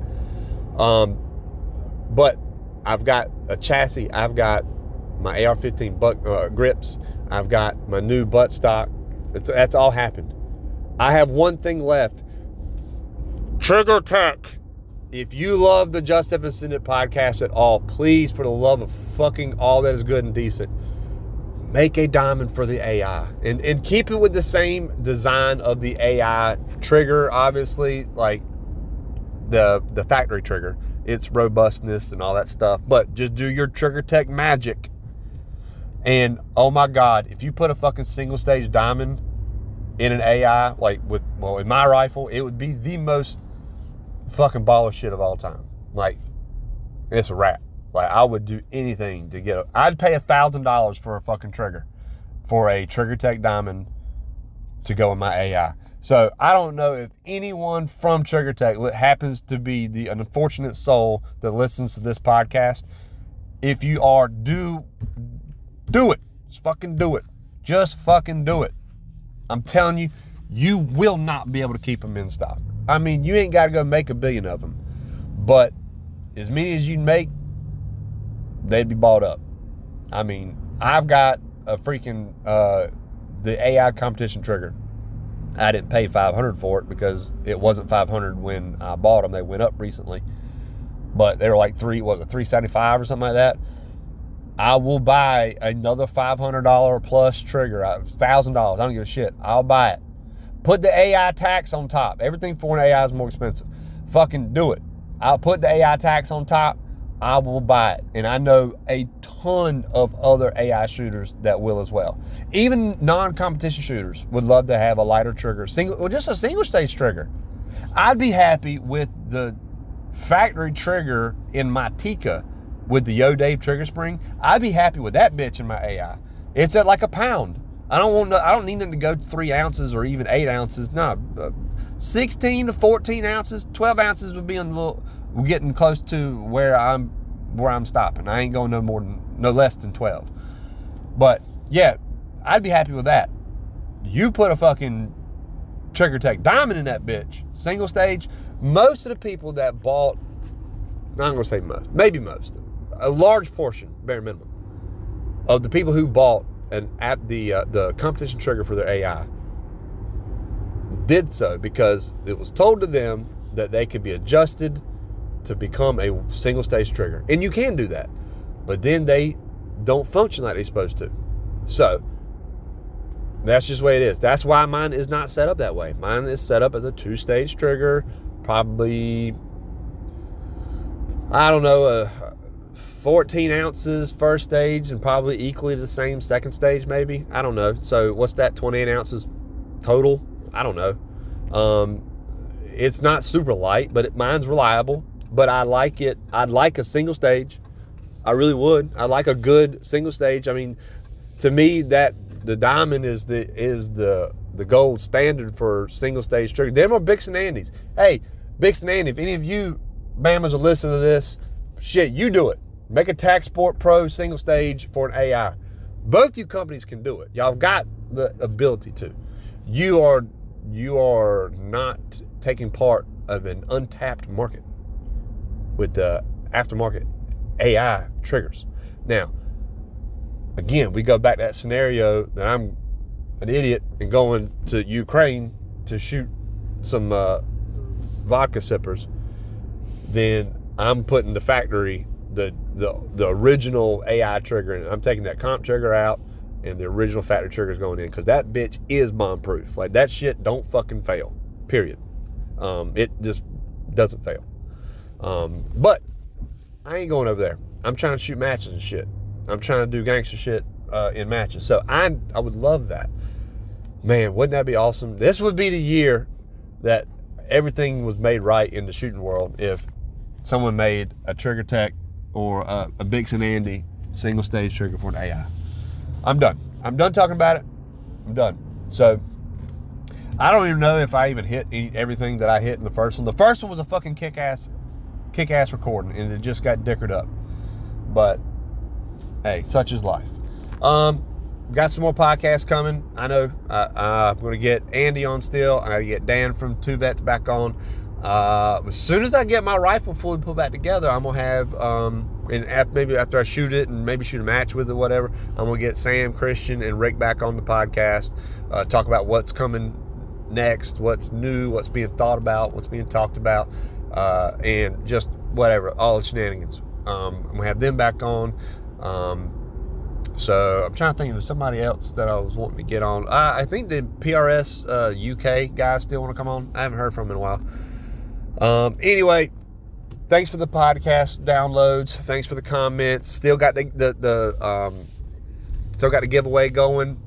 Um, but I've got a chassis. I've got my AR-15 butt, uh, grips. I've got my new buttstock. It's, that's all happened. I have one thing left. TriggerTech. If you love the Just Send It podcast at all, please, for the love of fucking all that is good and decent, make a diamond for the AI and, and keep it with the same design of the AI trigger, obviously, like the the factory trigger, its robustness and all that stuff. But just do your TriggerTech magic. And oh my god, if you put a fucking single stage diamond in an AI, like with well, in my rifle, it would be the most fucking baller shit of all time. Like, it's a wrap. Like I would do anything to get. A, I'd pay a thousand dollars for a fucking trigger, for a TriggerTech Diamond to go in my AI. So I don't know if anyone from TriggerTech happens to be the unfortunate soul that listens to this podcast. If you are, do do it. Just fucking do it. Just fucking do it. I'm telling you, you will not be able to keep them in stock. I mean, you ain't got to go make a billion of them, but as many as you make, they'd be bought up. I mean, I've got a freaking uh, the AI competition trigger. I didn't pay 500 for it because it wasn't 500 when I bought them. They went up recently, but they were like three. Was it 375 or something like that? I will buy another $500 plus trigger, uh, $1,000. I don't give a shit. I'll buy it. Put the AI tax on top. Everything for an AI is more expensive. Fucking do it. I'll put the AI tax on top. I will buy it. And I know a ton of other AI shooters that will as well. Even non-competition shooters would love to have a lighter trigger, single, just a single stage trigger. I'd be happy with the factory trigger in my Tikka with the Yo Dave trigger spring. I'd be happy with that bitch in my AI. It's at like a pound. I don't want. No, I don't need them to go three ounces or even eight ounces. No, uh, 16 to 14 ounces, 12 ounces would be a little we're getting close to where I'm where I'm stopping. I ain't going no more than no less than 12. But yeah, I'd be happy with that. You put a fucking TriggerTech diamond in that bitch, single stage. Most of the people that bought, I'm gonna say most, maybe most, a large portion, bare minimum, of the people who bought an at the uh, the competition trigger for their AI did so because it was told to them that they could be adjusted to become a single stage trigger. And you can do that. But then they don't function like they're supposed to. So that's just the way it is. That's why mine is not set up that way. Mine is set up as a two stage trigger, probably, I don't know, a 14 ounces first stage and probably equally the same second stage, maybe. I don't know. So what's that, 28 ounces total? I don't know. Um, it's not super light, but it, mine's reliable. But I like it. I'd like a single stage. I really would. I like a good single stage. I mean, to me, that the diamond is the is the the gold standard for single stage trigger. Them are Bix'n Andys. Hey, Bix'n Andy, if any of you Bamas are listening to this, shit, you do it. Make a TacSport Pro single stage for an AI. Both you companies can do it. Y'all got the ability to. You are you are not taking part of an untapped market with the aftermarket AI triggers. Now, again, we go back to that scenario that I'm an idiot and going to Ukraine to shoot some uh, vodka sippers, then I'm putting the factory, the the the original AI trigger, and I'm taking that comp trigger out and the original factory trigger is going in because that bitch is bomb proof. Like that shit don't fucking fail. Period. Um, it just doesn't fail. Um, but I ain't going over there. I'm trying to shoot matches and shit. I'm trying to do gangster shit uh, in matches. So I I would love that. Man, wouldn't that be awesome? This would be the year that everything was made right in the shooting world if someone made a TriggerTech or a, a Bix'n Andy single stage trigger for an AI. I'm done. I'm done talking about it. I'm done. So I don't even know if I even hit everything that I hit in the first one. The first one was a fucking kick ass, kick ass recording, and it just got dickered up. But hey, such is life. Um, got some more podcasts coming. I know uh, I'm going to get Andy on still. I got to get Dan from Two Vets back on. Uh, as soon as I get my rifle fully put back together, I'm gonna have um, and after, maybe after I shoot it and maybe shoot a match with it, or whatever, I'm gonna get Sam, Christian, and Rick back on the podcast. Uh, talk about what's coming next, what's new, what's being thought about, what's being talked about, uh, and just whatever, all the shenanigans. Um, I'm gonna have them back on. Um, so I'm trying to think of somebody else that I was wanting to get on. I, I think the PRS UK uh, guys still want to come on. I haven't heard from them in a while. Um, anyway, thanks for the podcast downloads. Thanks for the comments. Still got the the, the um, still got the giveaway going.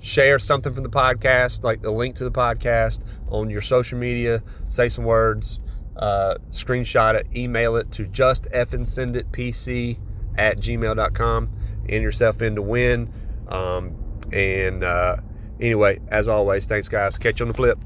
Share something from the podcast, like the link to the podcast on your social media. Say some words. Uh, screenshot it, email it to just send it pc at gmail.com. Enter yourself in to win. Um, and uh, anyway, as always, thanks, guys. Catch you on the flip.